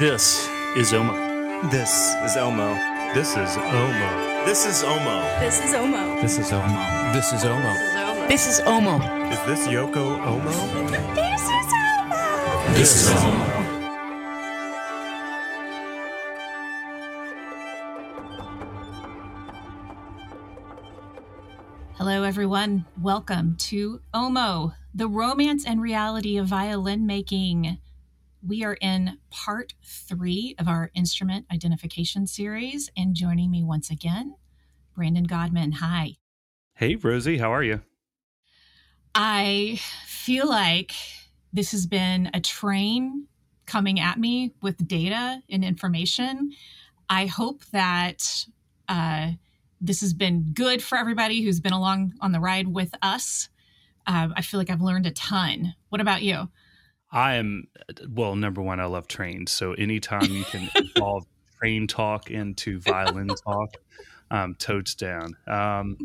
This is Omo. This is Elmo. This is Omo. This is Omo. This is Omo. This is Omo. This is Omo. This is Omo. This is Omo. Is this Yoko Omo? This is Omo. This is Omo. Hello, everyone. Welcome to OMO, the romance and reality of violin making. We are in part three of our instrument identification series, and joining me once again, Brandon Godman. Hi. Hey, Rosie, how are you? I feel like this has been a train coming at me with data and information. I hope that uh, this has been good for everybody who's been along on the ride with us. Uh, I feel like I've learned a ton. What about you? I am, well, number one, I love trains. So anytime you can involve train talk into violin talk, um, totes down. Um,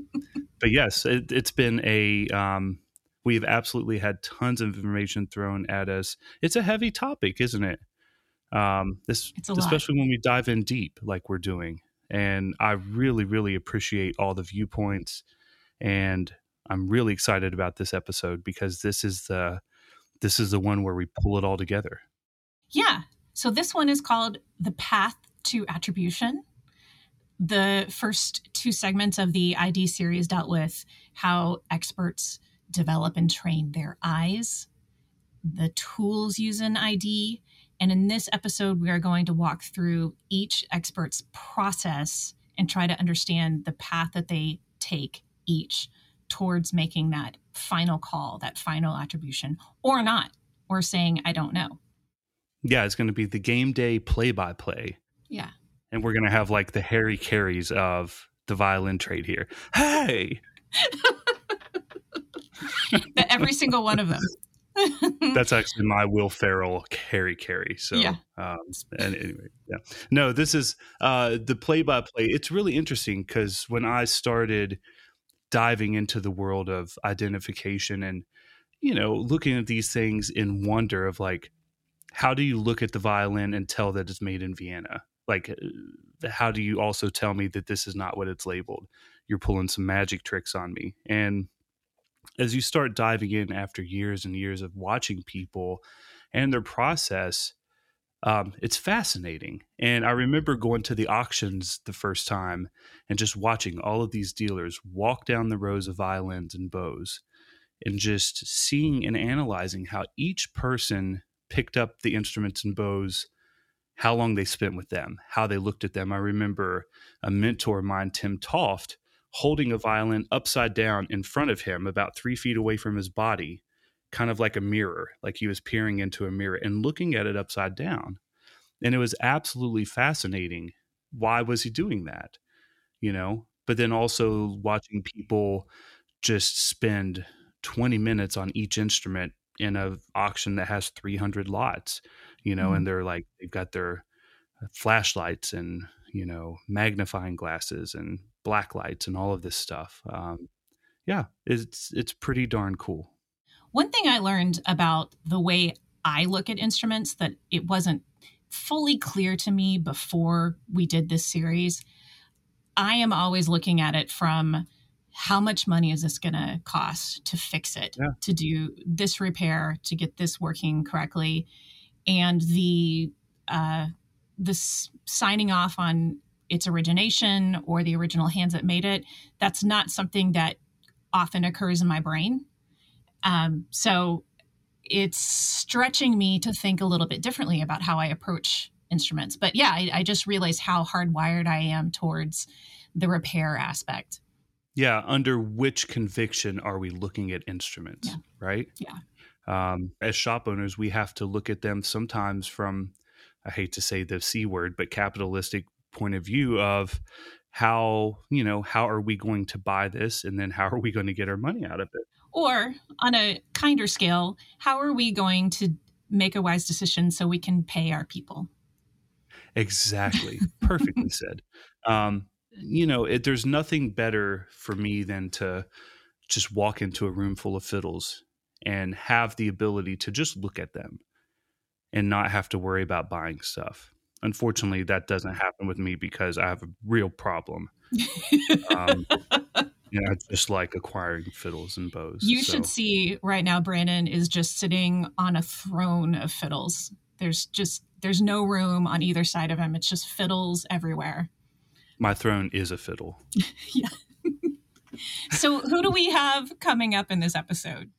but yes, it, it's been a, um, we've absolutely had tons of information thrown at us. It's a heavy topic, isn't it? Um, this, a lot. especially when we dive in deep like we're doing. And I really, really appreciate all the viewpoints. And I'm really excited about this episode because this is the, this is the one where we pull it all together. Yeah. So this one is called The Path to Attribution. The first two segments of the ID series dealt with how experts develop and train their eyes, the tools used in ID. And in this episode, we are going to walk through each expert's process and try to understand the path that they take each towards making that final call, that final attribution, or not, or saying, I don't know. Yeah, it's going to be the game day play by play. Yeah. And we're going to have like the Harry Carays of the violin trade here. Hey, every single one of them. that's actually my Will Ferrell Harry Caray. So, Yeah. um, and anyway, yeah. No, this is uh, the play by play. It's really interesting because when I started diving into the world of identification and, you know, looking at these things in wonder of like, how do you look at the violin and tell that it's made in Vienna? Like, uh, how do you also tell me that this is not what it's labeled? You're pulling some magic tricks on me. And as you start diving in after years and years of watching people and their process, um, it's fascinating. And I remember going to the auctions the first time and just watching all of these dealers walk down the rows of violins and bows and just seeing and analyzing how each person picked up the instruments and bows, how long they spent with them, how they looked at them. I remember a mentor of mine, Tim Toft, holding a violin upside down in front of him, about three feet away from his body, kind of like a mirror, like he was peering into a mirror and looking at it upside down. And it was absolutely fascinating. Why was he doing that? You know, but then also watching people just spend 20 minutes on each instrument in an auction that has 300 lots, you know, Mhm. and they're like, they've got their flashlights and, you know, magnifying glasses and black lights and all of this stuff. Um, yeah, it's it's pretty darn cool. One thing I learned about the way I look at instruments that it wasn't fully clear to me before we did this series. I am always looking at it from how much money is this going to cost to fix it, Yeah. to do this repair, to get this working correctly, and the uh, this signing off on its origination or the original hands that made it. That's not something that often occurs in my brain. Um, so it's stretching me to think a little bit differently about how I approach instruments. But yeah, I, I just realized how hardwired I am towards the repair aspect. Yeah, under which conviction are we looking at instruments, Yeah. right? Yeah. Um, as shop owners, we have to look at them sometimes from, I hate to say the C word, but capitalistic point of view of how, you know, how are we going to buy this and then how are we going to get our money out of it? Or on a kinder scale, how are we going to make a wise decision so we can pay our people? Exactly. Perfectly said. Um, you know, it, there's nothing better for me than to just walk into a room full of fiddles and have the ability to just look at them and not have to worry about buying stuff. Unfortunately, that doesn't happen with me because I have a real problem. um, I just like acquiring fiddles and bows. You so. should see right now, Brandon is just sitting on a throne of fiddles. There's just there's no room on either side of him. It's just fiddles everywhere. My throne is a fiddle. yeah. so who do we have coming up in this episode?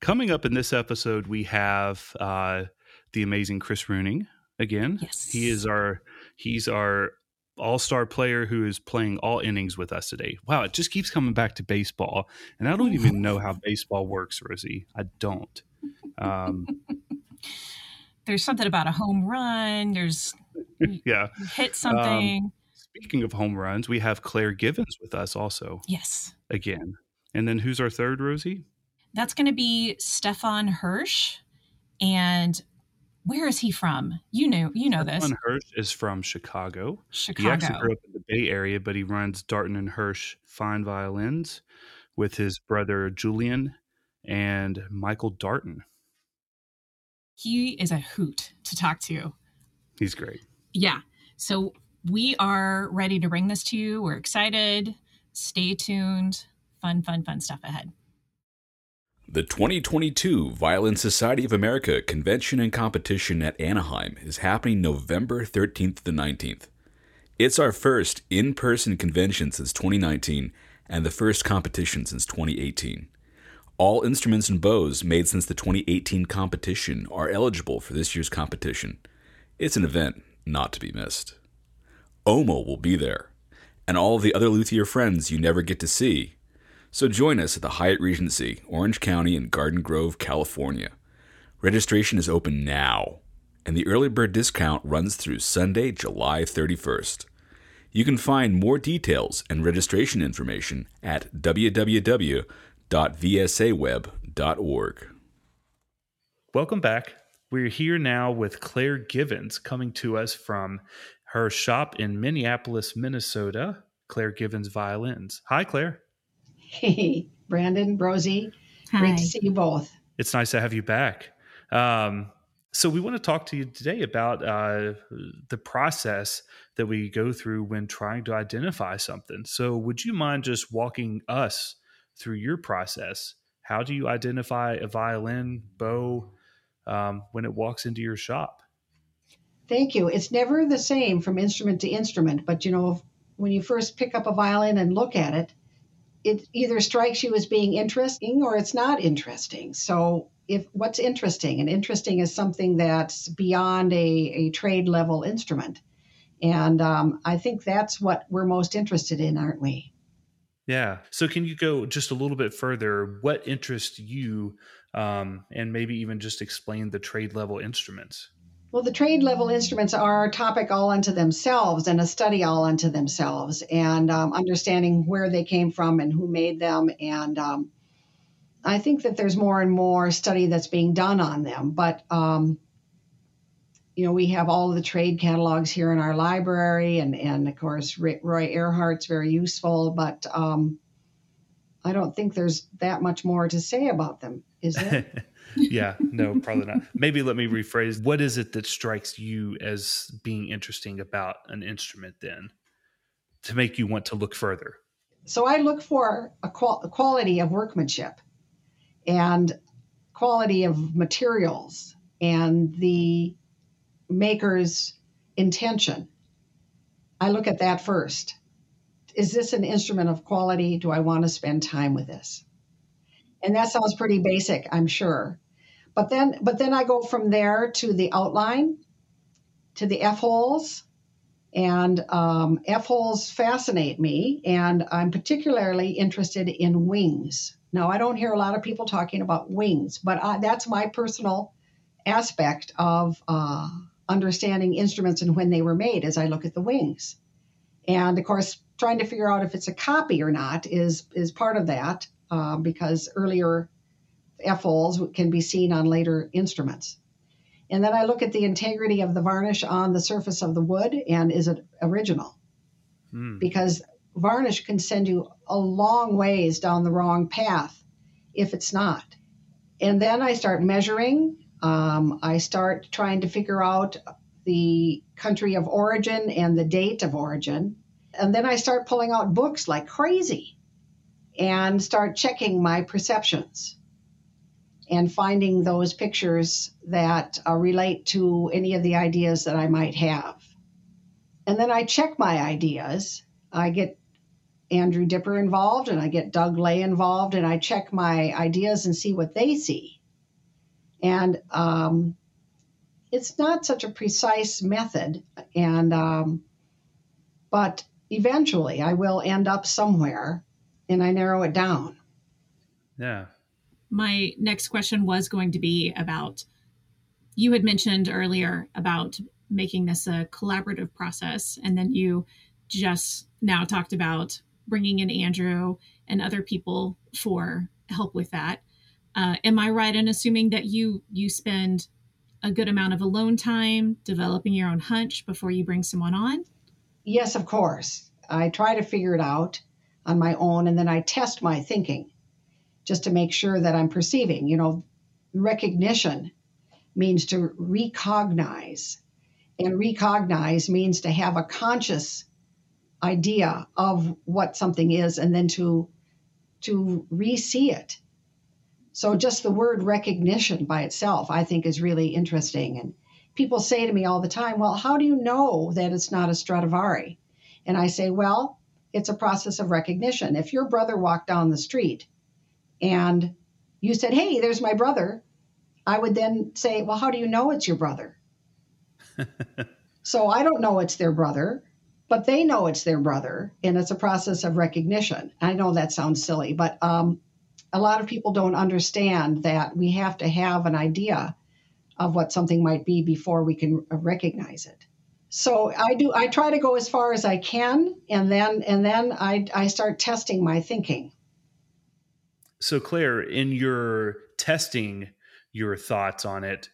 Coming up in this episode, we have uh, the amazing Chris Reuning again. Yes. He is our he's our all-star player who is playing all innings with us today. Wow, it just keeps coming back to baseball, and I don't even know how baseball works, Rosie. I don't. Um, there's something about a home run. There's yeah, hit something. Um, speaking of home runs, we have Claire Givens with us also. Yes, again. And then who's our third, Rosie? That's going to be Stefan Hersh, and where is he from? You know, you know Stefan this. Hersh is from Chicago. Chicago. He actually grew up in the Bay Area, but he runs Darnton and Hersh Fine Violins with his brother Julian and Michael Darnton. He is a hoot to talk to. He's great. Yeah. So we are ready to bring this to you. We're excited. Stay tuned. Fun, fun, fun stuff ahead. The 2022 Violin Society of America Convention and Competition at Anaheim is happening November 13th to 19th. It's our first in person convention since 2019 and the first competition since 2018. All instruments and bows made since the 2018 competition are eligible for this year's competition. It's an event not to be missed. OMO will be there, and all the other luthier friends you never get to see so join us at the Hyatt Regency, Orange County in Garden Grove, California. Registration is open now, and the early bird discount runs through Sunday, July 31st. You can find more details and registration information at www.vsaweb.org. Welcome back. We're here now with Claire Givens coming to us from her shop in Minneapolis, Minnesota. Claire Givens Violins. Hi, Claire. Hey, Brandon, Rosie, Hi. great to see you both. It's nice to have you back. Um, so we want to talk to you today about uh, the process that we go through when trying to identify something. So would you mind just walking us through your process? How do you identify a violin bow um, when it walks into your shop? Thank you. It's never the same from instrument to instrument, but you know, when you first pick up a violin and look at it, it either strikes you as being interesting or it's not interesting. So if what's interesting and interesting is something that's beyond a, a trade level instrument. And um, I think that's what we're most interested in, aren't we? Yeah. So can you go just a little bit further? What interests you, um, and maybe even just explain the trade level instruments? Well, the trade level instruments are a topic all unto themselves and a study all unto themselves, and um, understanding where they came from and who made them. And um, I think that there's more and more study that's being done on them. But, um, you know, we have all of the trade catalogs here in our library, and, and of course, Roy Ehrhardt's very useful, but um, I don't think there's that much more to say about them, is there? yeah, no, probably not. Maybe let me rephrase. What is it that strikes you as being interesting about an instrument then to make you want to look further? So I look for a, qual- quality of workmanship and quality of materials and the maker's intention. I look at that first. Is this an instrument of quality? Do I want to spend time with this? And that sounds pretty basic, I'm sure. But then, but then I go from there to the outline, to the F holes, and um, F holes fascinate me, and I'm particularly interested in wings. Now, I don't hear a lot of people talking about wings, but I, that's my personal aspect of uh, understanding instruments and when they were made as I look at the wings. And of course, trying to figure out if it's a copy or not is is part of that uh, because earlier F-holes can be seen on later instruments. And then I look at the integrity of the varnish on the surface of the wood and is it original? Mm. Because varnish can send you a long ways down the wrong path if it's not. And then I start measuring Um, I start trying to figure out the country of origin and the date of origin. And then I start pulling out books like crazy and start checking my perceptions and finding those pictures that uh, relate to any of the ideas that I might have. And then I check my ideas. I get Andrew Dipper involved and I get Doug Lay involved and I check my ideas and see what they see. And um, it's not such a precise method, and um, but eventually I will end up somewhere, and I narrow it down. Yeah. My next question was going to be about you had mentioned earlier about making this a collaborative process, and then you just now talked about bringing in Andrew and other people for help with that. Uh, am I right in assuming that you you spend a good amount of alone time developing your own hunch before you bring someone on? Yes, of course. I try to figure it out on my own and then I test my thinking just to make sure that I'm perceiving. You know, recognition means to recognize, and recognize means to have a conscious idea of what something is and then to to re-see it so just the word recognition by itself, I think, is really interesting. And people say to me all the time, well, how do you know that it's not a Stradivari? And I say, well, it's a process of recognition. If your brother walked down the street and you said, hey, there's my brother, I would then say, well, how do you know it's your brother? so I don't know it's their brother, but they know it's their brother. And it's a process of recognition. I know that sounds silly, but um, a lot of people don't understand that we have to have an idea of what something might be before we can recognize it. So I do I try to go as far as I can and then and then I I start testing my thinking. So Claire, in your testing your thoughts on it,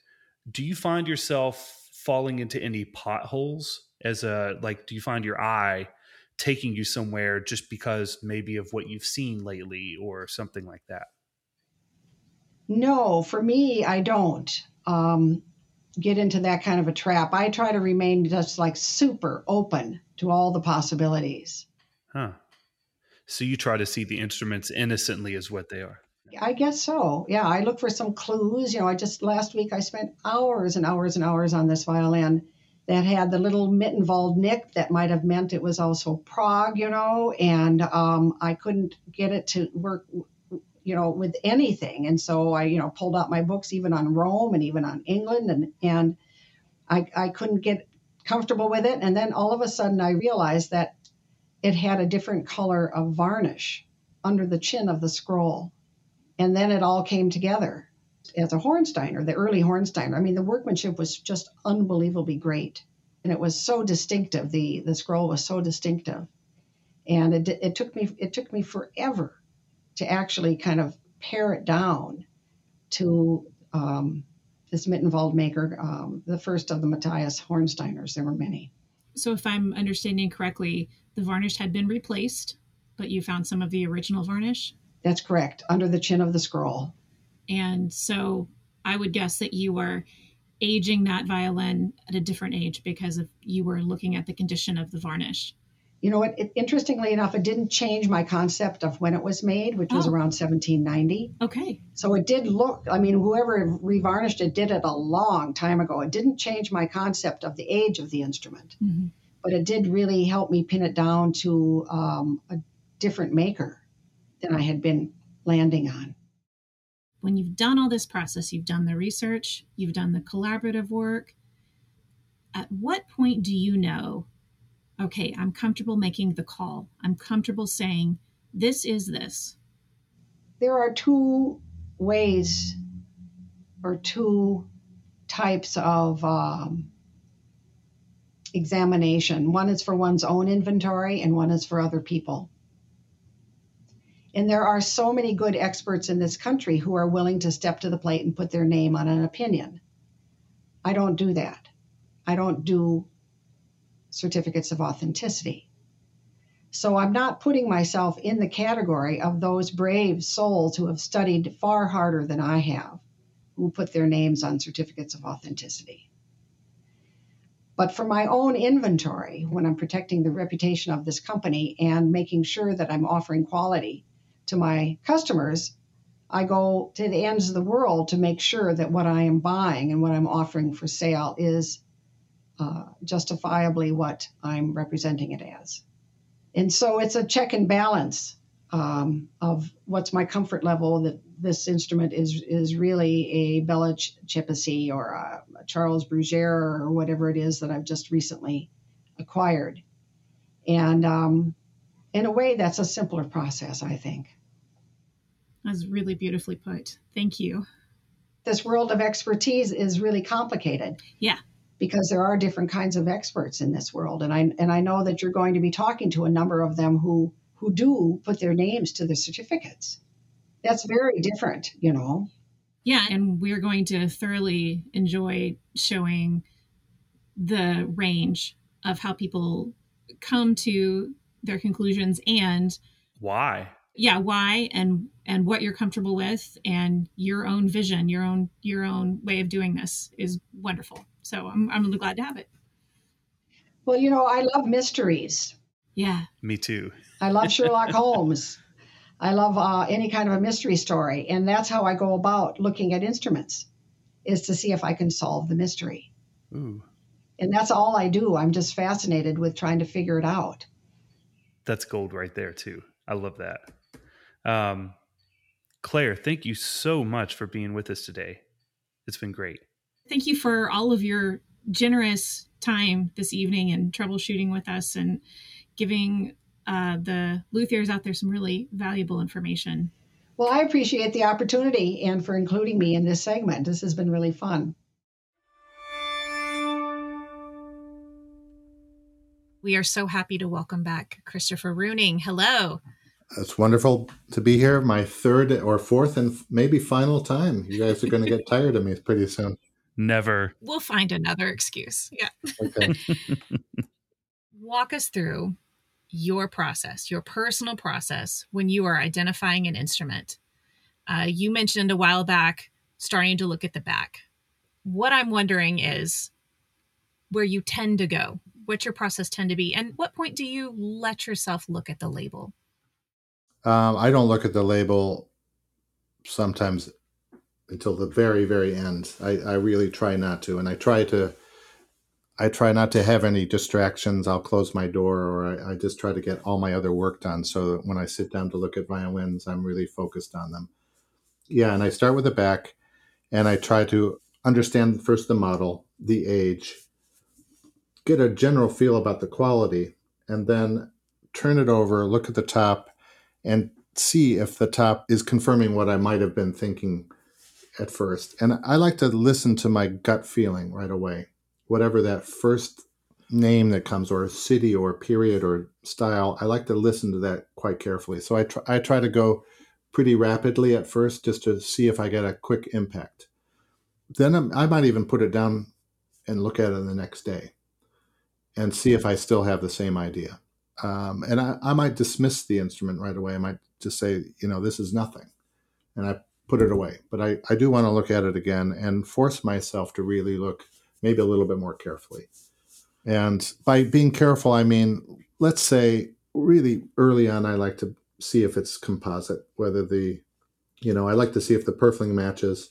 do you find yourself falling into any potholes as a like do you find your eye taking you somewhere just because maybe of what you've seen lately or something like that? No, for me, I don't um, get into that kind of a trap. I try to remain just like super open to all the possibilities. Huh. So you try to see the instruments innocently as what they are. I guess so. Yeah, I look for some clues. You know, I just last week I spent hours and hours and hours on this violin that had the little Mittenwald nick that might have meant it was also Prague, you know, and um, I couldn't get it to work, you know, with anything. And so I, you know, pulled out my books even on Rome and even on England, and and I, I couldn't get comfortable with it. And then all of a sudden I realized that it had a different color of varnish under the chin of the scroll. And then it all came together as a Hornsteiner, the early Hornsteiner. I mean, the workmanship was just unbelievably great, and it was so distinctive. the The scroll was so distinctive, and it it took me it took me forever to actually kind of pare it down to um, this Mittenwald maker, um, the first of the Matthias Hornsteiners. There were many. So, if I'm understanding correctly, the varnish had been replaced, but you found some of the original varnish. That's correct, under the chin of the scroll. And so I would guess that you were aging that violin at a different age because of you were looking at the condition of the varnish. You know what? It, interestingly enough, it didn't change my concept of when it was made, which was oh. around 1790. Okay. So it did look, I mean, whoever revarnished it did it a long time ago. It didn't change my concept of the age of the instrument, mm-hmm. But it did really help me pin it down to um, a different maker than I had been landing on when you've done all this process, you've done the research, you've done the collaborative work, at what point do you know, okay, I'm comfortable making the call? I'm comfortable saying, this is this? There are two ways or two types of um, examination. One is for one's own inventory, and one is for other people. And there are so many good experts in this country who are willing to step to the plate and put their name on an opinion. I don't do that. I don't do certificates of authenticity. So I'm not putting myself in the category of those brave souls who have studied far harder than I have, who put their names on certificates of authenticity. But for my own inventory, when I'm protecting the reputation of this company and making sure that I'm offering quality to my customers, I go to the ends of the world to make sure that what I am buying and what I'm offering for sale is uh, justifiably what I'm representing it as. And so it's a check and balance um, of what's my comfort level that this instrument is is really a Bella Chipsey or a, Charles Brugère or whatever it is that I've just recently acquired. And um, in a way, that's a simpler process, I think. That's really beautifully put. Thank you. This world of expertise is really complicated. Yeah. Because there are different kinds of experts in this world, and I and I know that you're going to be talking to a number of them who who do put their names to the certificates. That's very different, you know. Yeah, and we're going to thoroughly enjoy showing the range of how people come to their conclusions and why. Yeah, why and and what you're comfortable with and your own vision, your own your own way of doing this is wonderful. So I'm I'm really glad to have it. Well, you know, I love mysteries. Yeah. Me too. I love Sherlock Holmes. I love uh, any kind of a mystery story, and that's how I go about looking at instruments, is to see if I can solve the mystery. Ooh. And that's all I do. I'm just fascinated with trying to figure it out. That's gold right there too. I love that. Um, Claire, thank you so much for being with us today. It's been great. Thank you for all of your generous time this evening and troubleshooting with us and giving uh, the luthiers out there some really valuable information. Well, I appreciate the opportunity and for including me in this segment. This has been really fun. We are so happy to welcome back Christopher Reuning. Hello. It's wonderful to be here. My third or fourth and maybe final time. You guys are going to get tired of me pretty soon. Never. We'll find another excuse. Yeah. Okay. Walk us through your process, your personal process when you are identifying an instrument. Uh, you mentioned a while back starting to look at the back. What I'm wondering is where you tend to go. What's your process tend to be? And what point do you let yourself look at the label? Um, I don't look at the label sometimes until the very, very end. I, I really try not to. And I try to I try not to have any distractions. I'll close my door or I, I, just try to get all my other work done so that when I sit down to look at violins, I'm really focused on them. Yeah, and I start with the back and I try to understand first the model, the age, get a general feel about the quality, and then turn it over, look at the top, and see if the top is confirming what I might have been thinking at first. And I like to listen to my gut feeling right away whatever that first name that comes or a city or period or style i like to listen to that quite carefully. So i try, I try to go pretty rapidly at first just to see if i get a quick impact. Then I'm, i might even put it down and look at it the next day and see if i still have the same idea. Um, and I, I might dismiss the instrument right away. I might just say you know this is nothing and i put it away. But i, I do want to look at it again and force myself to really look maybe a little bit more carefully. And by being careful, I mean, let's say really early on, I like to see if it's composite, whether the, you know, I like to see if the purfling matches.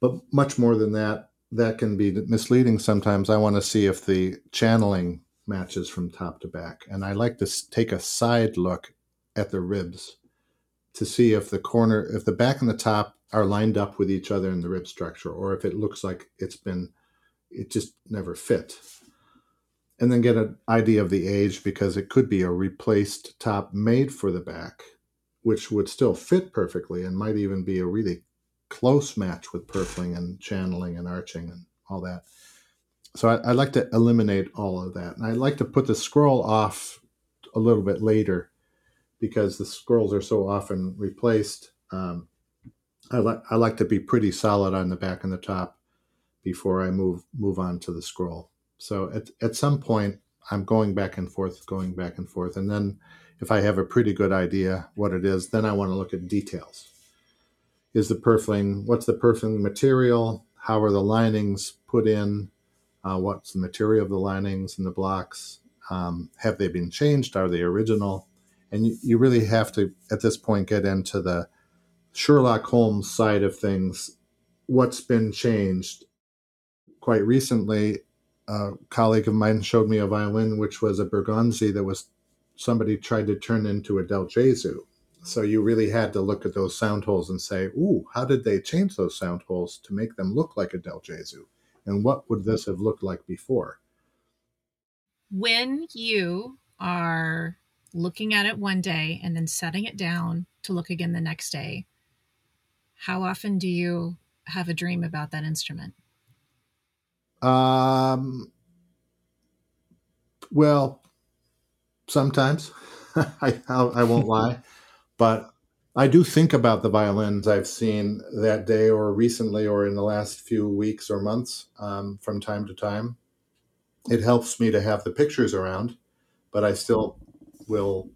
But much more than that, that can be misleading sometimes. I want to see if the channeling matches from top to back. And I like to take a side look at the ribs to see if the corner, if the back and the top are lined up with each other in the rib structure, or if it looks like it's been it just never fit. And then get an idea of the age because it could be a replaced top made for the back, which would still fit perfectly and might even be a really close match with purfling and channeling and arching and all that. So I, I like to eliminate all of that. And I like to put the scroll off a little bit later because the scrolls are so often replaced. Um, I, like I like to be pretty solid on the back and the top before I move move on to the scroll. So at at some point I'm going back and forth, going back and forth, and then if I have a pretty good idea what it is, then I want to look at details. is the purfling, what's the purfling material? How are the linings put in? Uh, what's the material of the linings and the blocks? Um, have they been changed? Are they original? And you, you really have to, at this point, get into the Sherlock Holmes side of things. What's been changed? Quite recently, a colleague of mine showed me a violin, which was a Bergonzi that was somebody tried to turn into a Del Gesù. So you really had to look at those sound holes and say, ooh, how did they change those sound holes to make them look like a Del Gesù? And what would this have looked like before? When you are looking at it one day and then setting it down to look again the next day, how often do you have a dream about that instrument? Um, well, sometimes I, I won't lie, but I do think about the violins I've seen that day or recently or in the last few weeks or months um, from time to time. It helps me to have the pictures around, but I still will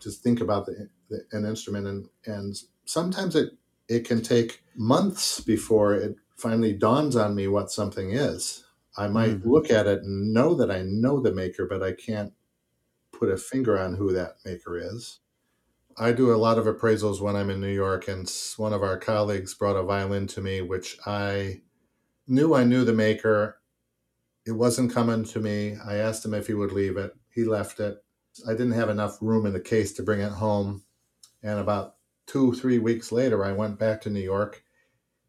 just think about the, the, an instrument and, and sometimes it, it can take months before it finally dawns on me what something is. I might mm-hmm. look at it and know that I know the maker, but I can't put a finger on who that maker is. I do a lot of appraisals when I'm in New York, and one of our colleagues brought a violin to me, which I knew I knew the maker. It wasn't coming to me. I asked him if he would leave it. He left it. I didn't have enough room in the case to bring it home. And about two, three weeks later, I went back to New York.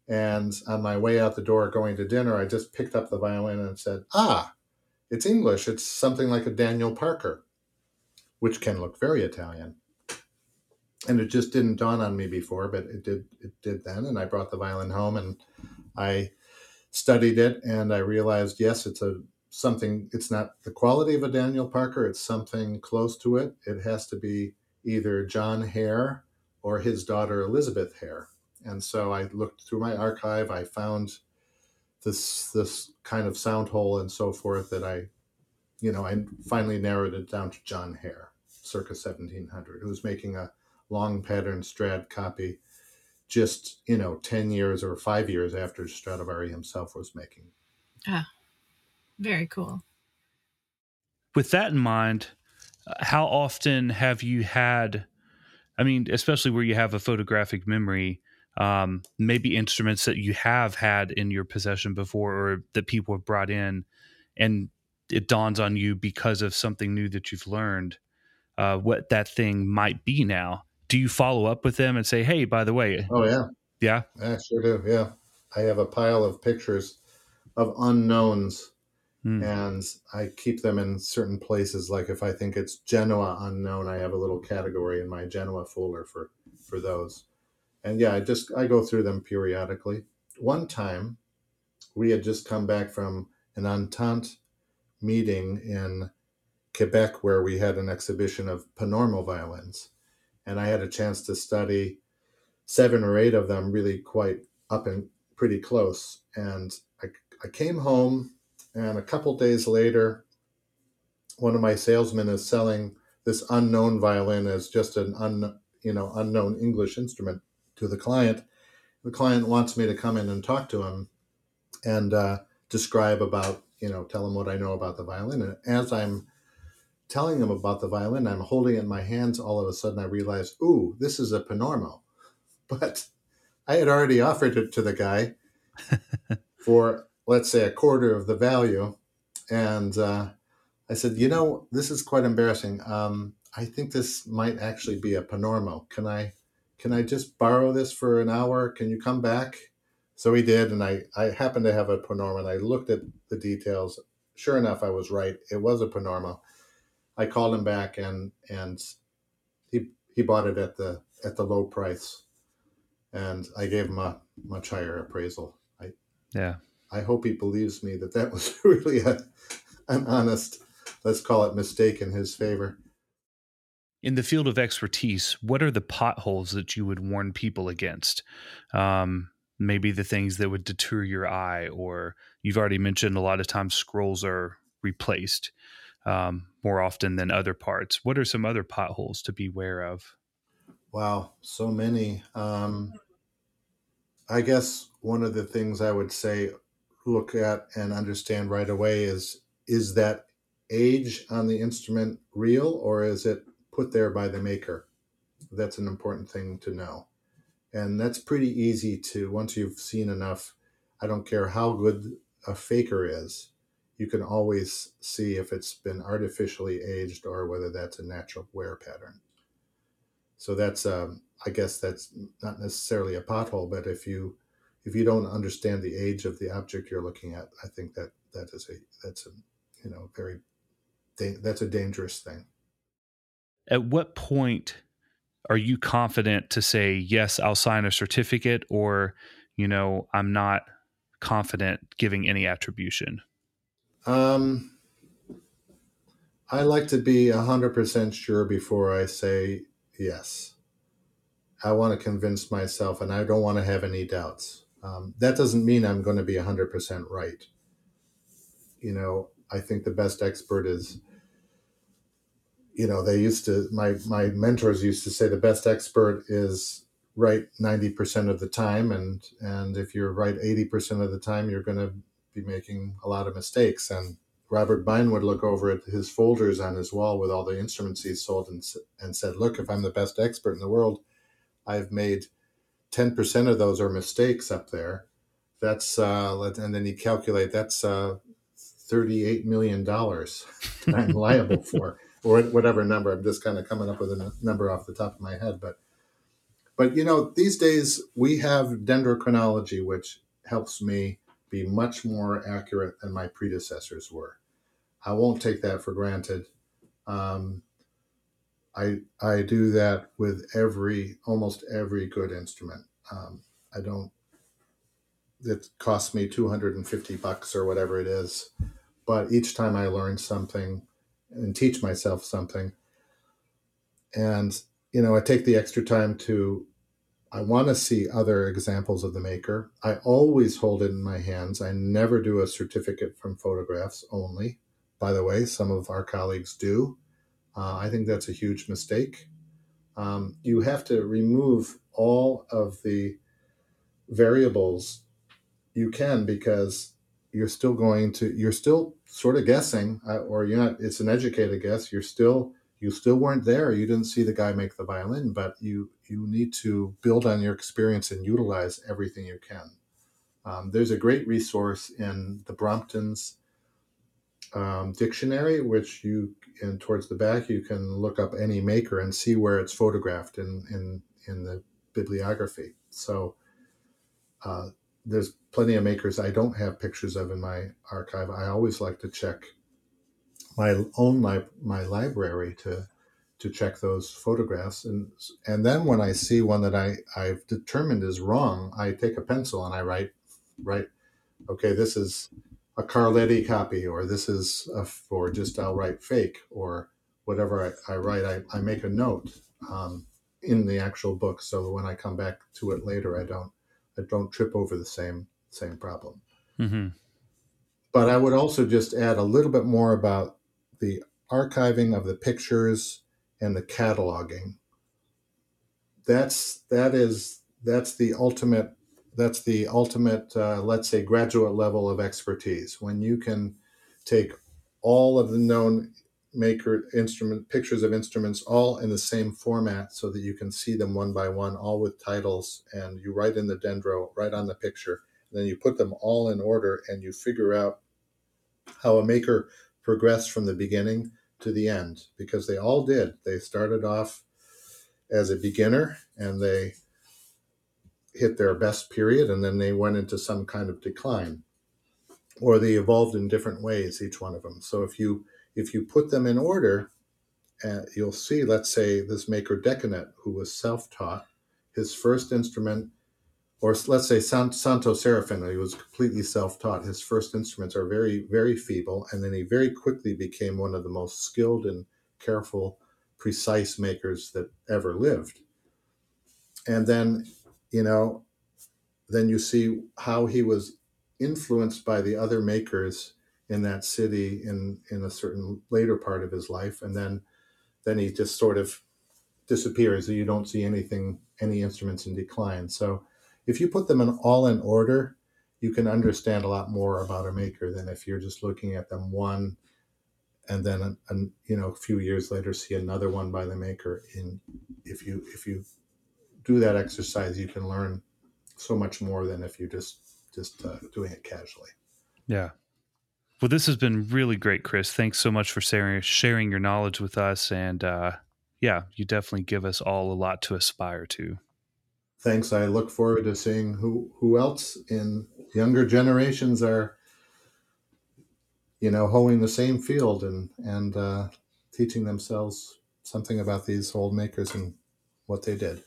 And on my way out the door going to dinner, I just picked up the violin and said, Ah, it's English. It's something like a Daniel Parker, which can look very Italian and it just didn't dawn on me before, but it did. It did then, and I brought the violin home and I studied it, and I realized yes, it's a something. It's not the quality of a Daniel Parker. It's something close to it. It has to be either John Hare or his daughter Elizabeth Hare. And so I looked through my archive. I found this this kind of sound hole and so forth that I, you know, I finally narrowed it down to John Hare, circa 1700, who was making a long pattern Strad copy just, you know, 10 years or five years after Stradivari himself was making. Ah, very cool. With that in mind, uh, how often have you had, I mean, especially where you have a photographic memory, um, maybe instruments that you have had in your possession before or that people have brought in, and it dawns on you because of something new that you've learned uh, what that thing might be now do you follow up with them and say, "Hey, by the way"? Oh yeah, yeah, I sure do. Yeah, I have a pile of pictures of unknowns, mm. and I keep them in certain places. Like if I think it's Genoa unknown, I have a little category in my Genoa folder for for those. And yeah, I just I go through them periodically. One time, we had just come back from an Entente meeting in Quebec where we had an exhibition of Panormo violins and I had a chance to study seven or eight of them really quite up and pretty close. And I, I came home, and a couple days later, one of my salesmen is selling this unknown violin as just an un, you know unknown English instrument to the client. The client wants me to come in and talk to him and uh, describe about you know tell him what I know about the violin. And as I'm telling him about the violin. I'm holding it in my hands. All of a sudden, I realized, ooh, this is a Panormo. But I had already offered it to the guy for, let's say, a quarter of the value. And uh, I said, you know, this is quite embarrassing. Um, I think this might actually be a Panormo. Can I, can I just borrow this for an hour? Can you come back? So he did, and I, I happened to have a Panormo, and I looked at the details. Sure enough, I was right. It was a Panormo I called him back and and he he bought it at the at the low price, and I gave him a much higher appraisal. I yeah. I hope he believes me that that was really a, an honest, let's call it mistake in his favor. In the field of expertise, what are the potholes that you would warn people against? Um, maybe the things that would deter your eye, or you've already mentioned a lot of times scrolls are replaced um, more often than other parts. What are some other potholes to be aware of? Wow, so many. Um, I guess one of the things I would say look at and understand right away is is that age on the instrument real or is it put there by the maker? That's an important thing to know. And that's pretty easy to, once you've seen enough, I don't care how good a faker is, you can always see if it's been artificially aged or whether that's a natural wear pattern. So that's, um, I guess that's not necessarily a pothole, but if you if you don't understand the age of the object you're looking at, I think that that is a that's a you know very that's a dangerous thing. At what point are you confident to say yes i'll sign a certificate or you know i'm not confident giving any attribution um i like to be 100% sure before i say yes. I want to convince myself and i don't want to have any doubts. Um, that doesn't mean i'm going to be 100% right. You know i think the best expert is you know they used to my my mentors used to say the best expert is right 90% of the time and and if you're right 80% of the time you're going to be making a lot of mistakes. And robert bein would look over at his folders on his wall with all the instruments he sold and, and said look if i'm the best expert in the world i've made 10% of those are mistakes up there. That's uh and then you calculate that's uh 38 million dollars i'm liable for or whatever number. I'm just kind of coming up with a number off the top of my head, but but you know these days we have dendrochronology, which helps me be much more accurate than my predecessors were. I won't take that for granted. Um, I I do that with every almost every good instrument. Um, I don't. It costs me 250 bucks or whatever it is, but each time I learn something and teach myself something. And, you know, I take the extra time to, I want to see other examples of the maker. I always hold it in my hands. I never do a certificate from photographs only. By the way, some of our colleagues do. Uh, I think that's a huge mistake. Um, you have to remove all of the variables you can because you're still going to you're still sort of guessing uh, or you're not it's an educated guess. You're still you still weren't there. You didn't see the guy make the violin but you you need to build on your experience and utilize everything you can. Um, there's a great resource in the brompton's um, dictionary which you and towards the back you can look up any maker and see where it's photographed in in in the bibliography. So uh, there's plenty of makers I don't have pictures of in my archive. I always like to check my own li- my library to to check those photographs. And and then when I see one that I I've determined is wrong, I take a pencil and I write write okay, this is a Carletti copy or this is a, or just I'll write fake or whatever I, I write, I, I make a note um, in the actual book. So when I come back to it later, I don't I don't trip over the same same problem. Mm-hmm. But I would also just add a little bit more about the archiving of the pictures and the cataloging. That's that is that's the ultimate that's the ultimate uh, let's say graduate level of expertise when you can take all of the known maker instrument pictures of instruments all in the same format so that you can see them one by one all with titles and you write in the dendro right on the picture. And then you put them all in order and you figure out how a maker progressed from the beginning to the end because they all did. They started off as a beginner and they hit their best period and then they went into some kind of decline or they evolved in different ways each one of them. So if you if you put them in order, uh, you'll see, let's say, this maker Deconet, who was self taught, his first instrument, or let's say Santo Serafin, he was completely self taught. His first instruments are very, very feeble, and then he very quickly became one of the most skilled and careful, precise makers that ever lived. And then, you know, then you see how he was influenced by the other makers in that city in in a certain later part of his life, and then then he just sort of disappears. You don't see anything, any instruments in decline. So if you put them in all in order, you can understand a lot more about a maker than if you're just looking at them one and then a, you know a few years later see another one by the maker in if you if you do that exercise you can learn so much more than if you just just uh, doing it casually yeah well this has been really great chris. Thanks so much for sharing your knowledge with us and uh, yeah you definitely give us all a lot to aspire to. Thanks. I look forward to seeing who who else in younger generations are you know hoeing the same field and and uh, teaching themselves something about these old makers and what they did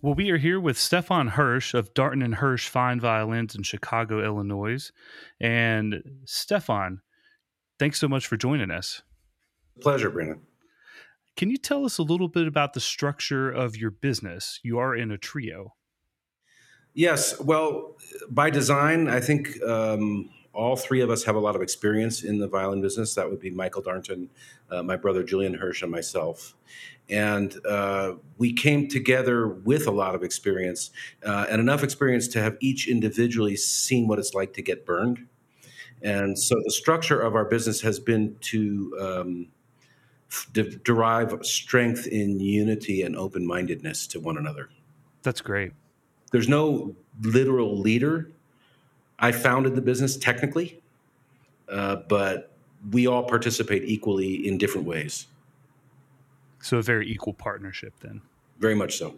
Well, we are here with Stefan Hersh of Darnton and Hersh Fine Violins in Chicago, Illinois. And Stefan, thanks so much for joining us. Pleasure, Brandon. Can you tell us a little bit about the structure of your business? You are in a trio. Yes. Well, by design, I think um, all three of us have a lot of experience in the violin business. That would be Michael Darnton, uh, my brother Julian Hersh, and myself. And uh, we came together with a lot of experience uh, and enough experience to have each individually seen what it's like to get burned. And so the structure of our business has been to um, de- derive strength in unity and open-mindedness to one another. That's great. There's no literal leader i founded the business technically uh, but we all participate equally in different ways so a very equal partnership then. Very much so.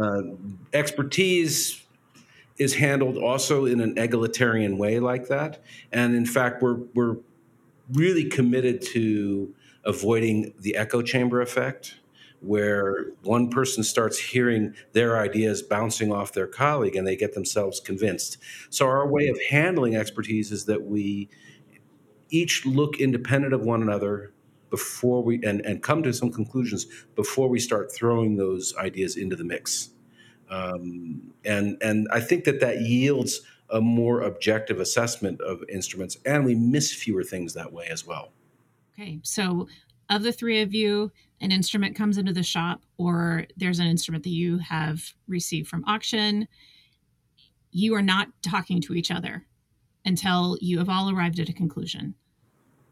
Uh, expertise is handled also in an egalitarian way like that, and in fact, we're we're really committed to avoiding the echo chamber effect where one person starts hearing their ideas bouncing off their colleague and they get themselves convinced. So, our way of handling expertise is that we each look independent of one another before we and, and come to some conclusions before we start throwing those ideas into the mix. Um, and and I think that that yields a more objective assessment of instruments, and we miss fewer things that way as well. Okay, so of the three of you, an instrument comes into the shop, or there's an instrument that you have received from auction. You are not talking to each other until you have all arrived at a conclusion.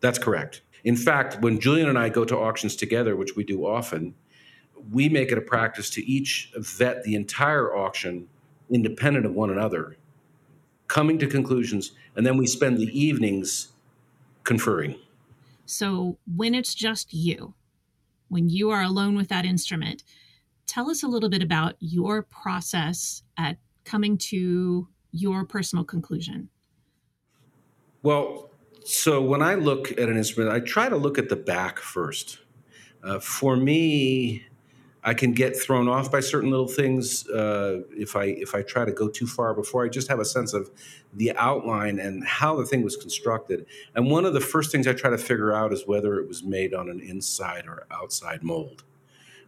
That's correct. In fact, when Julian and I go to auctions together, which we do often, we make it a practice to each vet the entire auction independent of one another, coming to conclusions, and then we spend the evenings conferring. So, when it's just you, when you are alone with that instrument, tell us a little bit about your process at coming to your personal conclusion. Well, so when I look at an instrument, I try to look at the back first. Uh, for me, I can get thrown off by certain little things uh, if I if I try to go too far before I just have a sense of the outline and how the thing was constructed. And one of the first things I try to figure out is whether it was made on an inside or outside mold,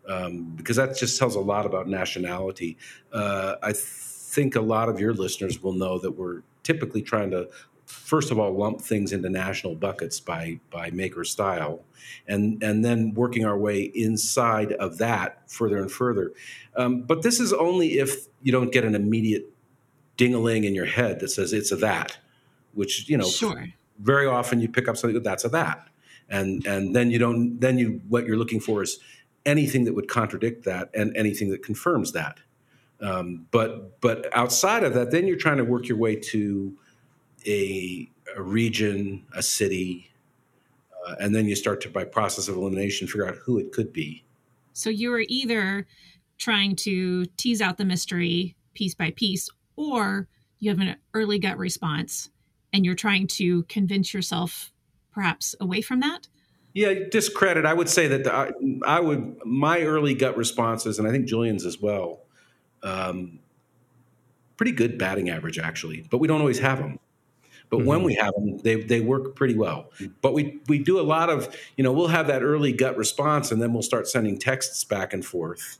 um, because that just tells a lot about nationality. Uh, I think a lot of your listeners will know that we're typically trying to first of all lump things into national buckets by by maker style and and then working our way inside of that further and further. Um, but this is only if you don't get an immediate dingaling in your head that says it's a that which you know sure. very often you pick up something that's a that. And and then you don't then you what you're looking for is anything that would contradict that and anything that confirms that. Um, but but outside of that then you're trying to work your way to a, a region, a city, uh, and then you start to, by process of elimination, figure out who it could be. So you are either trying to tease out the mystery piece by piece, or you have an early gut response and you're trying to convince yourself perhaps away from that. Yeah, discredit. I would say that the, I, I, would my early gut responses, and I think Julian's as well. Um, pretty good batting average actually, but we don't always have them. But mm-hmm. when we have them, they, they work pretty well. But we, we do a lot of, you know, we'll have that early gut response and then we'll start sending texts back and forth.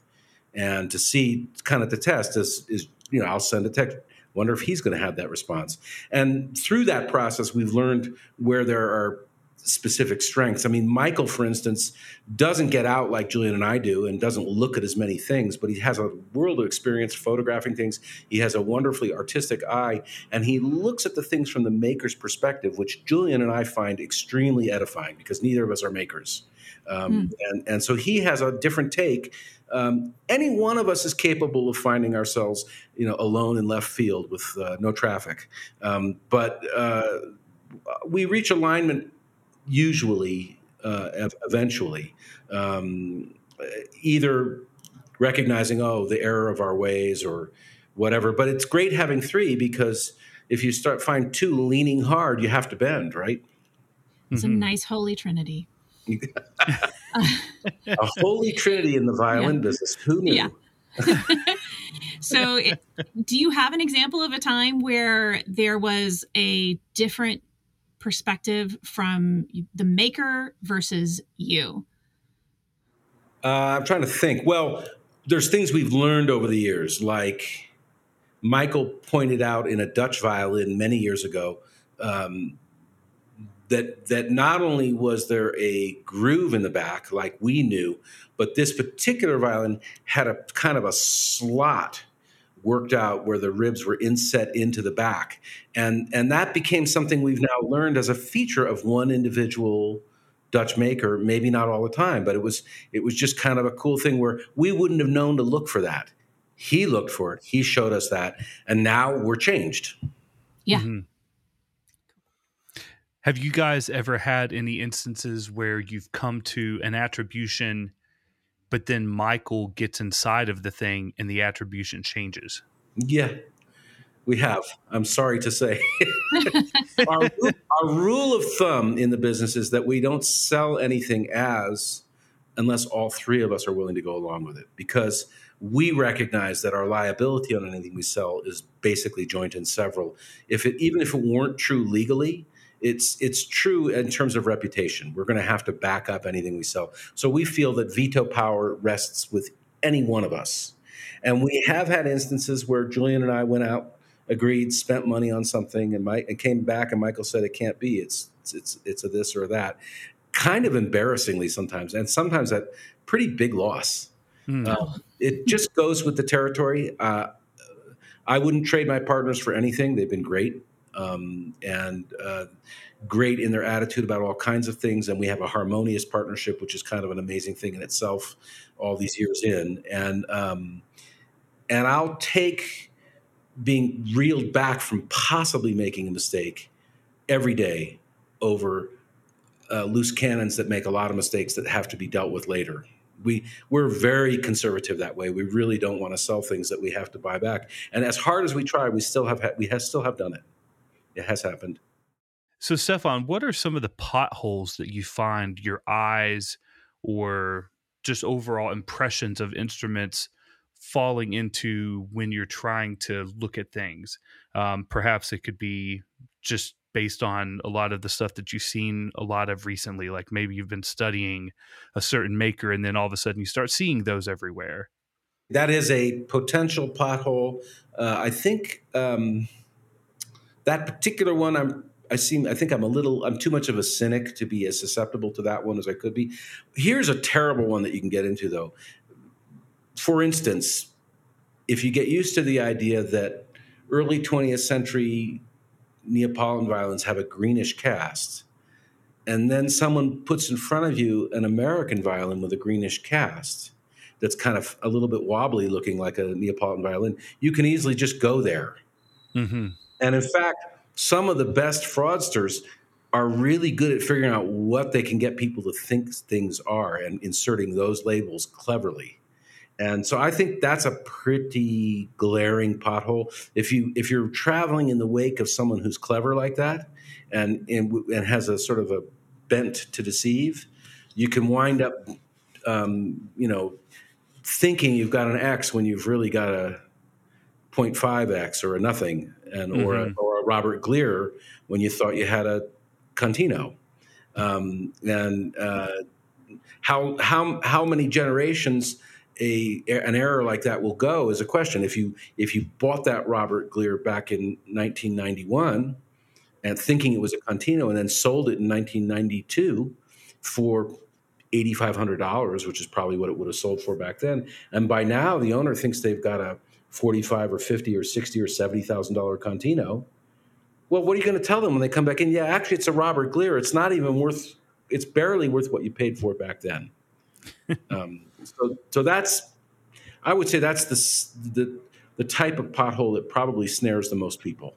And to see kind of the test is, is you know, I'll send a text, wonder if he's going to have that response. And through that process, we've learned where there are specific strengths. I mean, Michael, for instance, doesn't get out like Julian and I do and doesn't look at as many things, but he has a world of experience photographing things. He has a wonderfully artistic eye, and he looks at the things from the maker's perspective, which Julian and I find extremely edifying because neither of us are makers. Um, mm. and, and so he has a different take. Um, any one of us is capable of finding ourselves, you know, alone in left field with uh, no traffic. Um, but uh, we reach alignment usually, uh, eventually, um, either recognizing, oh, the error of our ways or whatever. But it's great having three because if you start find two leaning hard, you have to bend, right? It's mm-hmm. a nice holy trinity. a holy trinity in the violin yeah. business. Who knew? Yeah. so, it, do you have an example of a time where there was a different perspective from the maker versus you? Uh, I'm trying to think. Well, there's things we've learned over the years, like Michael pointed out in a Dutch violin many years ago. Um, that that not only was there a groove in the back like we knew, but this particular violin had a kind of a slot worked out where the ribs were inset into the back. And, and that became something we've now learned as a feature of one individual Dutch maker, maybe not all the time, but it was it was just kind of a cool thing where we wouldn't have known to look for that. He looked for it. He showed us that, and now we're changed. Yeah. Mm-hmm. Have you guys ever had any instances where you've come to an attribution but then Michael gets inside of the thing and the attribution changes. Yeah, we have. I'm sorry to say. our, our, rule of thumb in the business is that we don't sell anything as unless all three of us are willing to go along with it because we recognize that our liability on anything we sell is basically joint and several. If it even if it weren't true legally, it's it's true in terms of reputation. We're going to have to back up anything we sell. So we feel that veto power rests with any one of us. And we have had instances where Julian and I went out, agreed, spent money on something, and Mike and came back, and Michael said it can't be. It's it's it's, a this or that. Kind of embarrassingly sometimes, and sometimes at pretty big loss. Mm. Uh, it just goes with the territory. Uh, I wouldn't trade my partners for anything. They've been great um, and uh, great in their attitude about all kinds of things. And we have a harmonious partnership, which is kind of an amazing thing in itself. All these years in, and um, and I'll take being reeled back from possibly making a mistake every day over uh, loose cannons that make a lot of mistakes that have to be dealt with later. We we're very conservative that way. We really don't want to sell things that we have to buy back. And as hard as we try, we still have we have still have done it it has happened. So, Stefan, what are some of the potholes that you find your eyes or just overall impressions of instruments falling into when you're trying to look at things? Um, perhaps it could be just based on a lot of the stuff that you've seen a lot of recently. Like maybe you've been studying a certain maker and then all of a sudden you start seeing those everywhere. That is a potential pothole. Uh, I think. Um that particular one, I'm I seem I think I'm a little I'm too much of a cynic to be as susceptible to that one as I could be. Here's a terrible one that you can get into though. For instance, if you get used to the idea that early 20th century Neapolitan violins have a greenish cast, and then someone puts in front of you an American violin with a greenish cast that's kind of a little bit wobbly looking like a Neapolitan violin, you can easily just go there. Mm-hmm and in fact, some of the best fraudsters are really good at figuring out what they can get people to think things are and inserting those labels cleverly. And so I think that's a pretty glaring pothole. If you if you're traveling in the wake of someone who's clever like that and and, and has a sort of a bent to deceive, you can wind up, um, you know, thinking you've got an X when you've really got a 0.5x or a nothing, and mm-hmm. or, a, mm-hmm. or a Robert Glier when you thought you had a Contino, um, and uh, how how how many generations a an error like that will go is a question. If you if you bought that Robert Glier back in 1991, and thinking it was a Contino, and then sold it in 1992 for $8,500, which is probably what it would have sold for back then. And by now, the owner thinks they've got a 45 or 50 or 60 or $70,000 Contino. Well, what are you going to tell them when they come back in? Yeah, actually, it's a Robert Glier. It's not even worth, it's barely worth what you paid for it back then. um, so, so that's, I would say that's the, the, the type of pothole that probably snares the most people.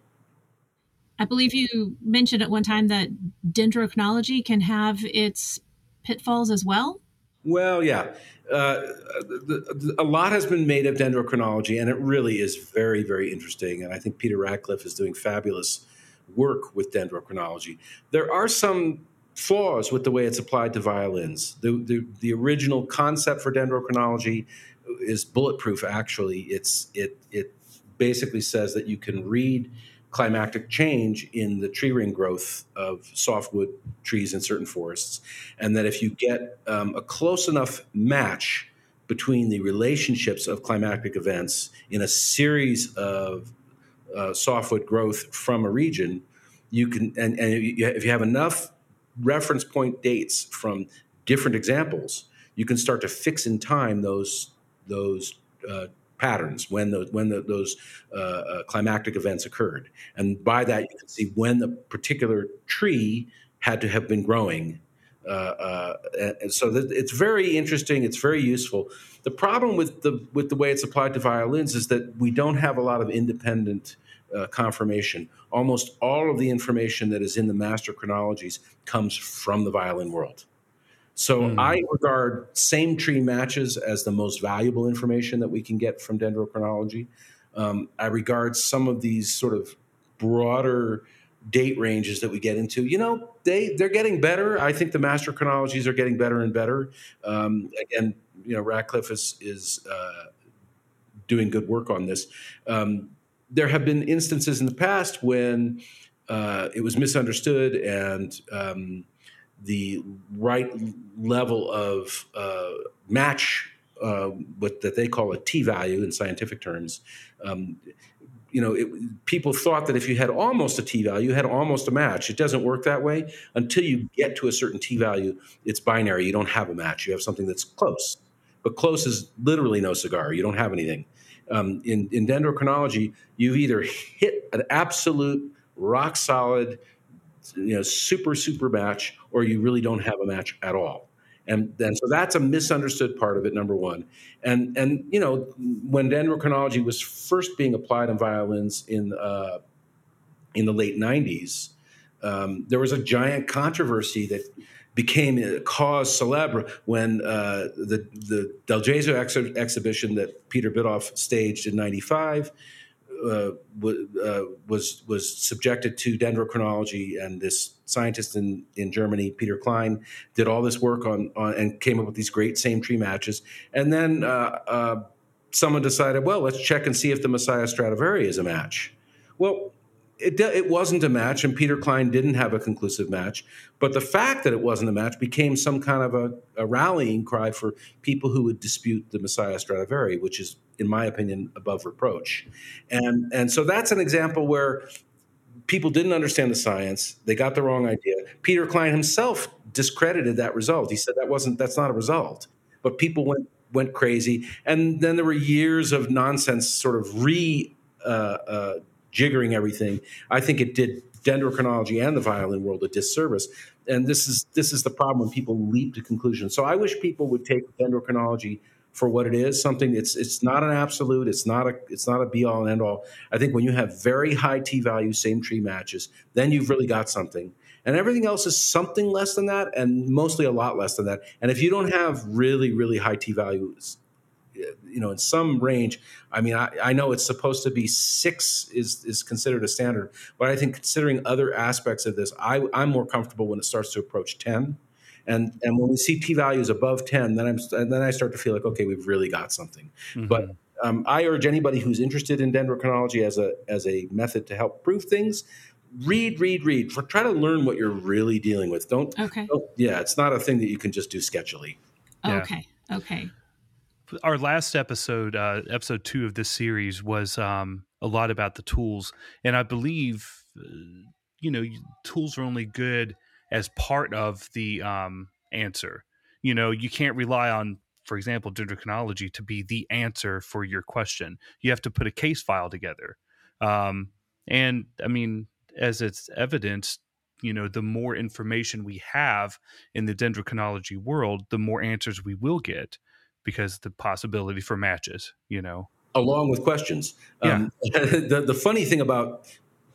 I believe you mentioned at one time that dendrochronology can have its pitfalls as well. Well, yeah. Uh, the, the, a lot has been made of dendrochronology, and it really is very, very interesting. And I think Peter Ratcliff is doing fabulous work with dendrochronology. There are some flaws with the way it's applied to violins. The, the, the original concept for dendrochronology is bulletproof. Actually, it's it it basically says that you can read climactic change in the tree ring growth of softwood trees in certain forests, and that if you get um, a close enough match between the relationships of climactic events in a series of uh, softwood growth from a region, you can, and, and if you have enough reference point dates from different examples, you can start to fix in time those those uh, patterns when the, when the, those uh, uh, climactic events occurred, and by that you can see when the particular tree had to have been growing. Uh, uh, so th- it's very interesting. It's very useful. The problem with the with the way it's applied to violins is that we don't have a lot of independent uh, confirmation. Almost all of the information that is in the master chronologies comes from the violin world. So mm. I regard same tree matches as the most valuable information that we can get from dendrochronology. Um, I regard some of these sort of broader date ranges that we get into. You know, they they're getting better. I think the master chronologies are getting better and better. Um, again, you know, Ratcliff is is uh, doing good work on this. Um, there have been instances in the past when uh, it was misunderstood and um, the right level of uh, match uh, what that they call a t value in scientific terms. Um, you know, it, people thought that if you had almost a t value, you had almost a match. It doesn't work that way until you get to a certain t value. It's binary. You don't have a match. You have something that's close, but close is literally no cigar. You don't have anything. Um, in, in dendrochronology, you've either hit an absolute rock solid you know super super match or you really don't have a match at all. And then so that's a misunderstood part of it number one. And and you know when dendrochronology was first being applied on violins in uh, in the late 90s um, there was a giant controversy that became a cause celebre when uh, the the Del Gesù ex- exhibition that Peter Biddulph staged in '95 uh, uh, was was subjected to dendrochronology, and this scientist in, in Germany, Peter Klein, did all this work on, on and came up with these great same tree matches. And then uh, uh someone decided, well, let's check and see if the Messiah Stradivari is a match. Well, it, it wasn't a match, and Peter Klein didn't have a conclusive match. But the fact that it wasn't a match became some kind of a, a rallying cry for people who would dispute the Messiah Stradivari, which is, in my opinion, above reproach. And and so that's an example where people didn't understand the science; they got the wrong idea. Peter Klein himself discredited that result. He said that wasn't that's not a result. But people went went crazy, and then there were years of nonsense, sort of re. Uh, uh, jiggering everything. I think it did dendrochronology and the violin world a disservice. And this is this is the problem when people leap to conclusions. So I wish people would take dendrochronology for what it is, something it's it's not an absolute, it's not a it's not a be all and end all. I think when you have very high T value same tree matches, then you've really got something. And everything else is something less than that and mostly a lot less than that. And if you don't have really, really high T values you know in some range i mean I, I, know it's supposed to be six is is considered a standard but i think considering other aspects of this I, i'm more comfortable when it starts to approach 10 and and when we see t values above 10 then i'm then i start to feel like okay we've really got something. Mm-hmm. but um, i urge anybody who's interested in dendrochronology as a as a method to help prove things read read read. For try to learn what you're really dealing with. Don't okay. don't, yeah it's not a thing that you can just do sketchily. Okay okay. Our last episode, uh, episode two of this series, was um, a lot about the tools, and I believe uh, you know tools are only good as part of the um, answer. You know, you can't rely on, for example, dendrochronology to be the answer for your question. You have to put a case file together. Um, and I mean, as it's evidenced, you know, the more information we have in the dendrochronology world, the more answers we will get because the possibility for matches, you know. Along with questions. Yeah. Um, the, the funny thing about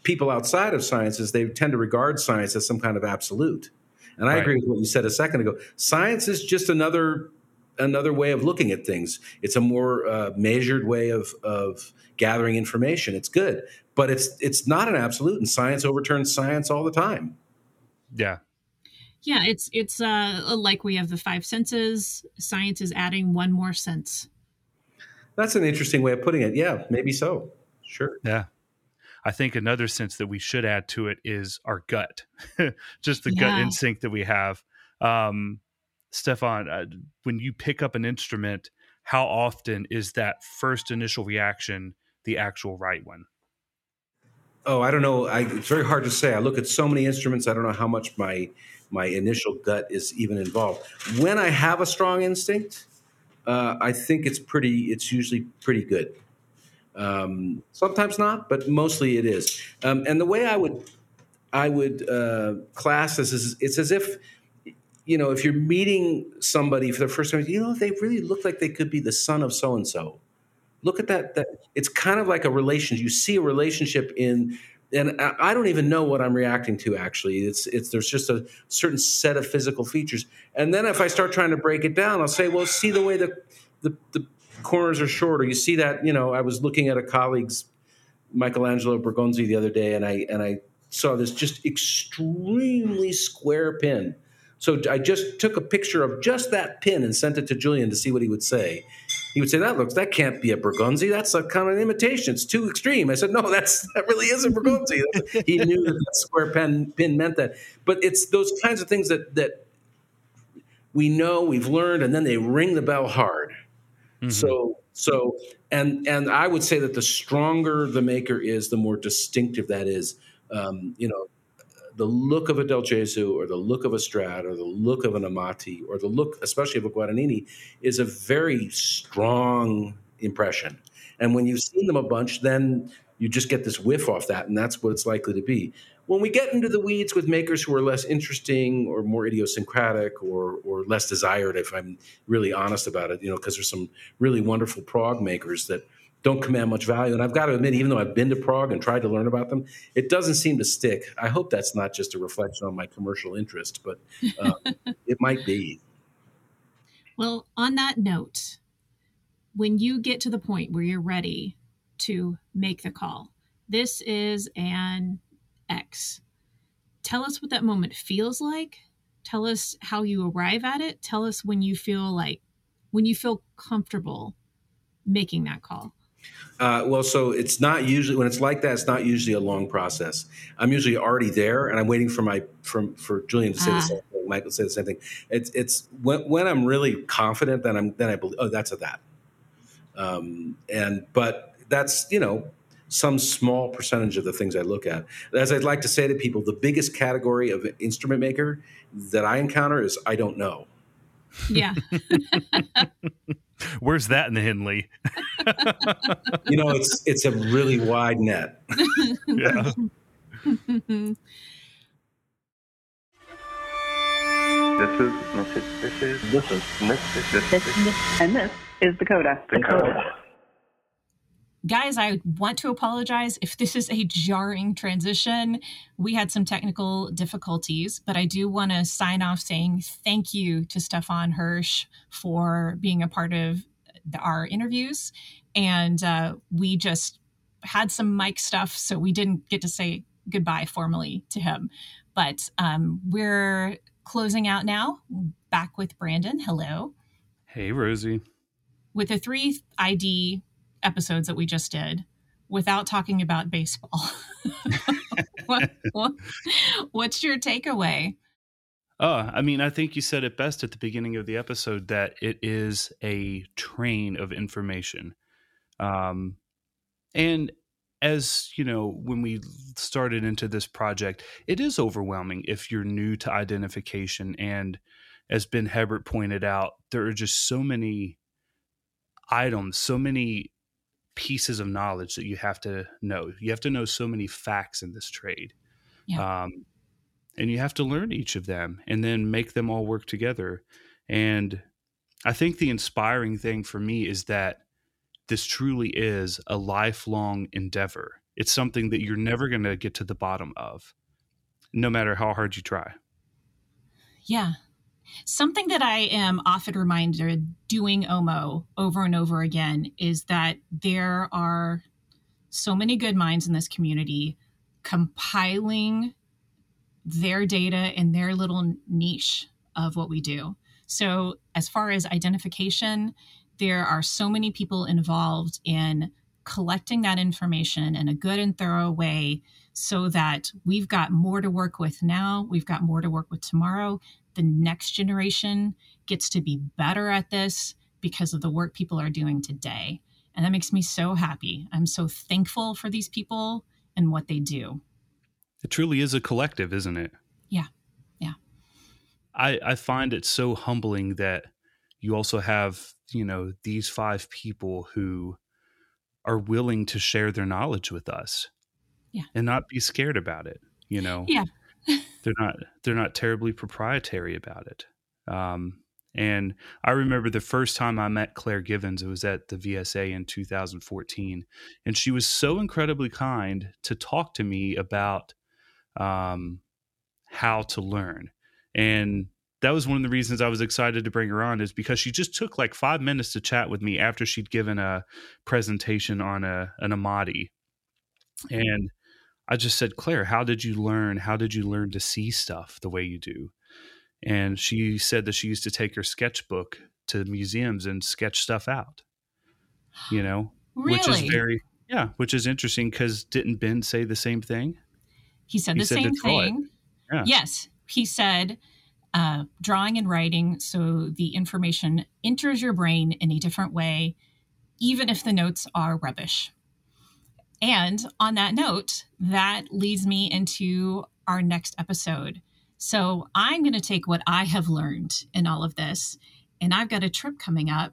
people outside of science is they tend to regard science as some kind of absolute. And I Right. agree with what you said a second ago. Science is just another another way of looking at things. It's a more uh, measured way of of gathering information. It's good, but it's it's not an absolute. And science overturns science all the time. Yeah. Yeah, it's it's uh like we have the five senses. Science is adding one more sense. That's an interesting way of putting it. Yeah, maybe so. Sure. Yeah. I think another sense that we should add to it is our gut, just the gut instinct that we have. Um, Stefan, uh, when you pick up an instrument, how often is that first initial reaction the actual right one? Oh, I don't know. I, it's very hard to say. I look at so many instruments. I don't know how much my my initial gut is even involved. When I have a strong instinct, uh, I think it's pretty. It's usually pretty good. Um, sometimes not, but mostly it is. Um, and the way I would I would uh, class this is it's as if you know if you're meeting somebody for the first time, you know they really look like they could be the son of so and so look at that that it's kind of like a relation you see a relationship in and I I don't even know what I'm reacting to actually. It's it's there's just a certain set of physical features. And then if I start trying to break it down I'll say well see the way the the, the corners are short or you see that you know I was looking at a colleague's Michelangelo Bergonzi the other day and I and I saw this just extremely square pin so I just took a picture of just that pin and sent it to Julian to see what he would say. He would say, "That looks that can't be a Bergonzi. That's a kind of imitation. It's too extreme." I said, "No, that's that really is a Bergonzi." he knew that that square pen pin meant that. But it's those kinds of things that that we know we've learned, and then they ring the bell hard. So so and and I would say that the stronger the maker is, the more distinctive that is. Um, you know, the look of a Del Gesù or the look of a Strad or the look of an Amati or the look, especially of a Guadagnini, is a very strong impression. And when you've seen them a bunch, then you just get this whiff off that, and that's what it's likely to be. When we get into the weeds with makers who are less interesting or more idiosyncratic or or less desired, if I'm really honest about it, you know, because there's some really wonderful Prague makers that don't command much value. And I've got to admit, even though I've been to Prague and tried to learn about them, it doesn't seem to stick. I hope that's not just a reflection on my commercial interest, but um, it might be. Well, on that note, when you get to the point where you're ready to make the call, this is an X. Tell us what that moment feels like. Tell us how you arrive at it. Tell us when you feel like, when you feel comfortable making that call. Uh, well, so it's not usually when it's like that. It's not usually a long process. I'm usually already there, and I'm waiting for my from for Julian to say Ah. the same thing. Michael to say the same thing. It's it's when when I'm really confident, then I'm then I believe. Oh, that's a that. Um, and but that's you know some small percentage of the things I look at. As I'd like to say to people, the biggest category of instrument maker that I encounter is I don't know. Yeah. Where's that in the Henley? You know, it's it's a really wide net. Yeah. This is this is this is this is this is this is And this is Dakota. Dakota. Guys, I want to apologize if this is a jarring transition. We had some technical difficulties, but I do want to sign off saying thank you to Stefan Hersh for being a part of the, our interviews. And uh, we just had some mic stuff, so we didn't get to say goodbye formally to him. But um, we're closing out now. Back with Brandon. Hello Hey, Rosie. with a three ID episodes that we just did without talking about baseball. what, what, what's your takeaway? Oh, I mean, I think you said it best at the beginning of the episode that it is a train of information. Um, and as you know, when we started into this project, it is overwhelming if you're new to identification. And as Ben Hebert pointed out, there are just so many items, so many pieces of knowledge that you have to know. You have to know so many facts in this trade. Yeah. Um, and you have to learn each of them and then make them all work together. And I think the inspiring thing for me is that this truly is a lifelong endeavor. It's something that you're never going to get to the bottom of, no matter how hard you try. Yeah. Something that I am often reminded doing OMO over and over again is that there are so many good minds in this community compiling their data in their little niche of what we do. So, as far as identification, there are so many people involved in collecting that information in a good and thorough way so that we've got more to work with now, we've got more to work with tomorrow. The next generation gets to be better at this because of the work people are doing today. And that makes me so happy. I'm so thankful for these people and what they do. It truly is a collective, isn't it? Yeah. Yeah. I, I find it so humbling that you also have, you know, these five people who are willing to share their knowledge with us. Yeah. And not be scared about it, you know. Yeah. they're not they're not terribly proprietary about it. Um and I remember the first time I met Claire Givens, it was at the VSA in 2014. And she was so incredibly kind to talk to me about um, how to learn. And that was one of the reasons I was excited to bring her on is because she just took like five minutes to chat with me after she'd given a presentation on a an Amati. And I just said, Claire, how did you learn? How did you learn to see stuff the way you do? And she said that she used to take her sketchbook to museums and sketch stuff out. You know, really? which is very yeah, which is interesting because didn't Ben say the same thing? He said He the said same to draw it. thing. Yeah. Yes, he said uh, drawing and writing so the information enters your brain in a different way, even if the notes are rubbish. And on that note, that leads me into our next episode. So I'm going to take what I have learned in all of this, and I've got a trip coming up.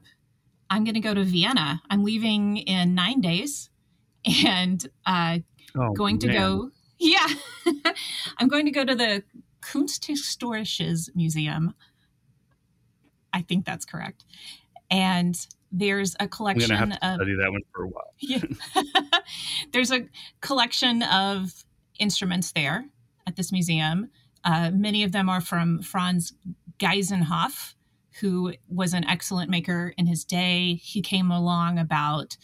I'm going to go to Vienna. I'm leaving in nine days, and uh, Oh, going to man. go. Yeah, I'm going to go to the Kunsthistorisches Museum. I think that's correct. And there's a I'm collection gonna have to of study that one for a while. yeah. There's a collection of instruments there at this museum. Uh, many of them are from Franz Geissenhof, who was an excellent maker in his day. He came along about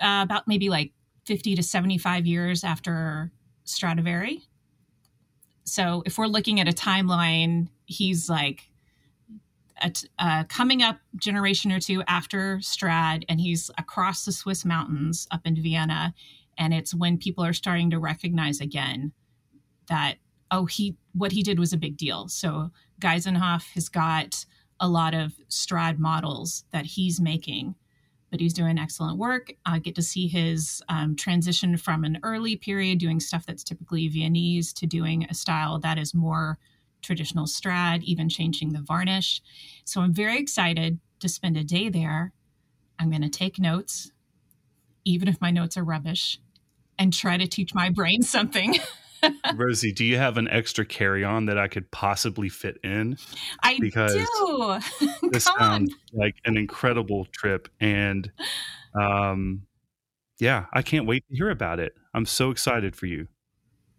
uh, about maybe like 50 to 75 years after Stradivari. So if we're looking at a timeline, he's like a t- uh, coming up generation or two after Strad, and he's across the Swiss mountains up in Vienna. And it's when people are starting to recognize again that oh, he what he did was a big deal. So Geissenhof has got a lot of Strad models that he's making, but he's doing excellent work. I get to see his um, transition from an early period doing stuff that's typically Viennese to doing a style that is more traditional Strad, even changing the varnish. So I'm very excited to spend a day there. I'm going to take notes, even if my notes are rubbish, and try to teach my brain something. Rosie, do you have an extra carry on that I could possibly fit in? I Because do. This Come on. sounds like an incredible trip. And um, yeah, I can't wait to hear about it. I'm so excited for you.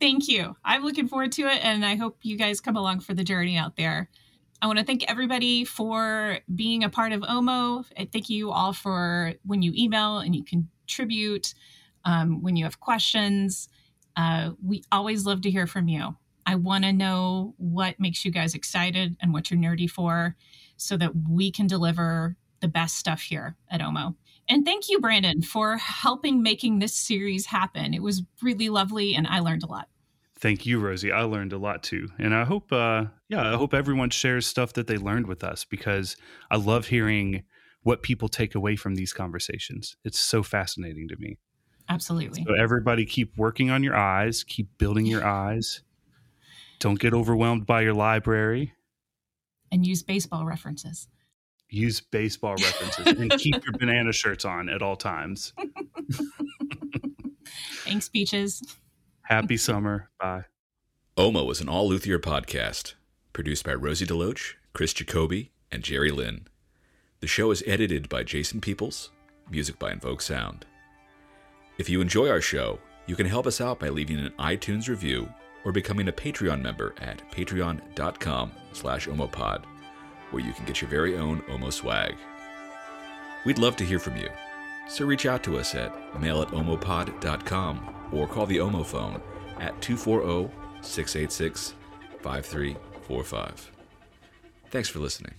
Thank you. I'm looking forward to it, and I hope you guys come along for the journey out there. I want to thank everybody for being a part of OMO. I thank you all for when you email and you contribute, um, when you have questions. Uh, we always love to hear from you. I want to know what makes you guys excited and what you're nerdy for so that we can deliver the best stuff here at OMO. And thank you, Brandon, for helping making this series happen. It was really lovely, and I learned a lot. Thank you, Rosie. I learned a lot too. And I hope, uh, yeah, I hope everyone shares stuff that they learned with us because I love hearing what people take away from these conversations. It's so fascinating to me. Absolutely. So everybody keep working on your eyes, keep building your eyes. Don't get overwhelmed by your library. And use baseball references. Use baseball references and keep your banana shirts on at all times. Thanks, Peaches. Happy summer. Bye. Omo is an all Luthier podcast, produced by Rosie DeLoach, Chris Jacoby, and Jerry Lynn. The show is edited by Jason Peoples, music by Invoke Sound. If you enjoy our show, you can help us out by leaving an iTunes review or becoming a Patreon member at patreon.com slash omopod, where you can get your very own Omo swag. We'd love to hear from you, so reach out to us at mail at omopod.com or call the Omo phone at 240 686 5345. Thanks for listening.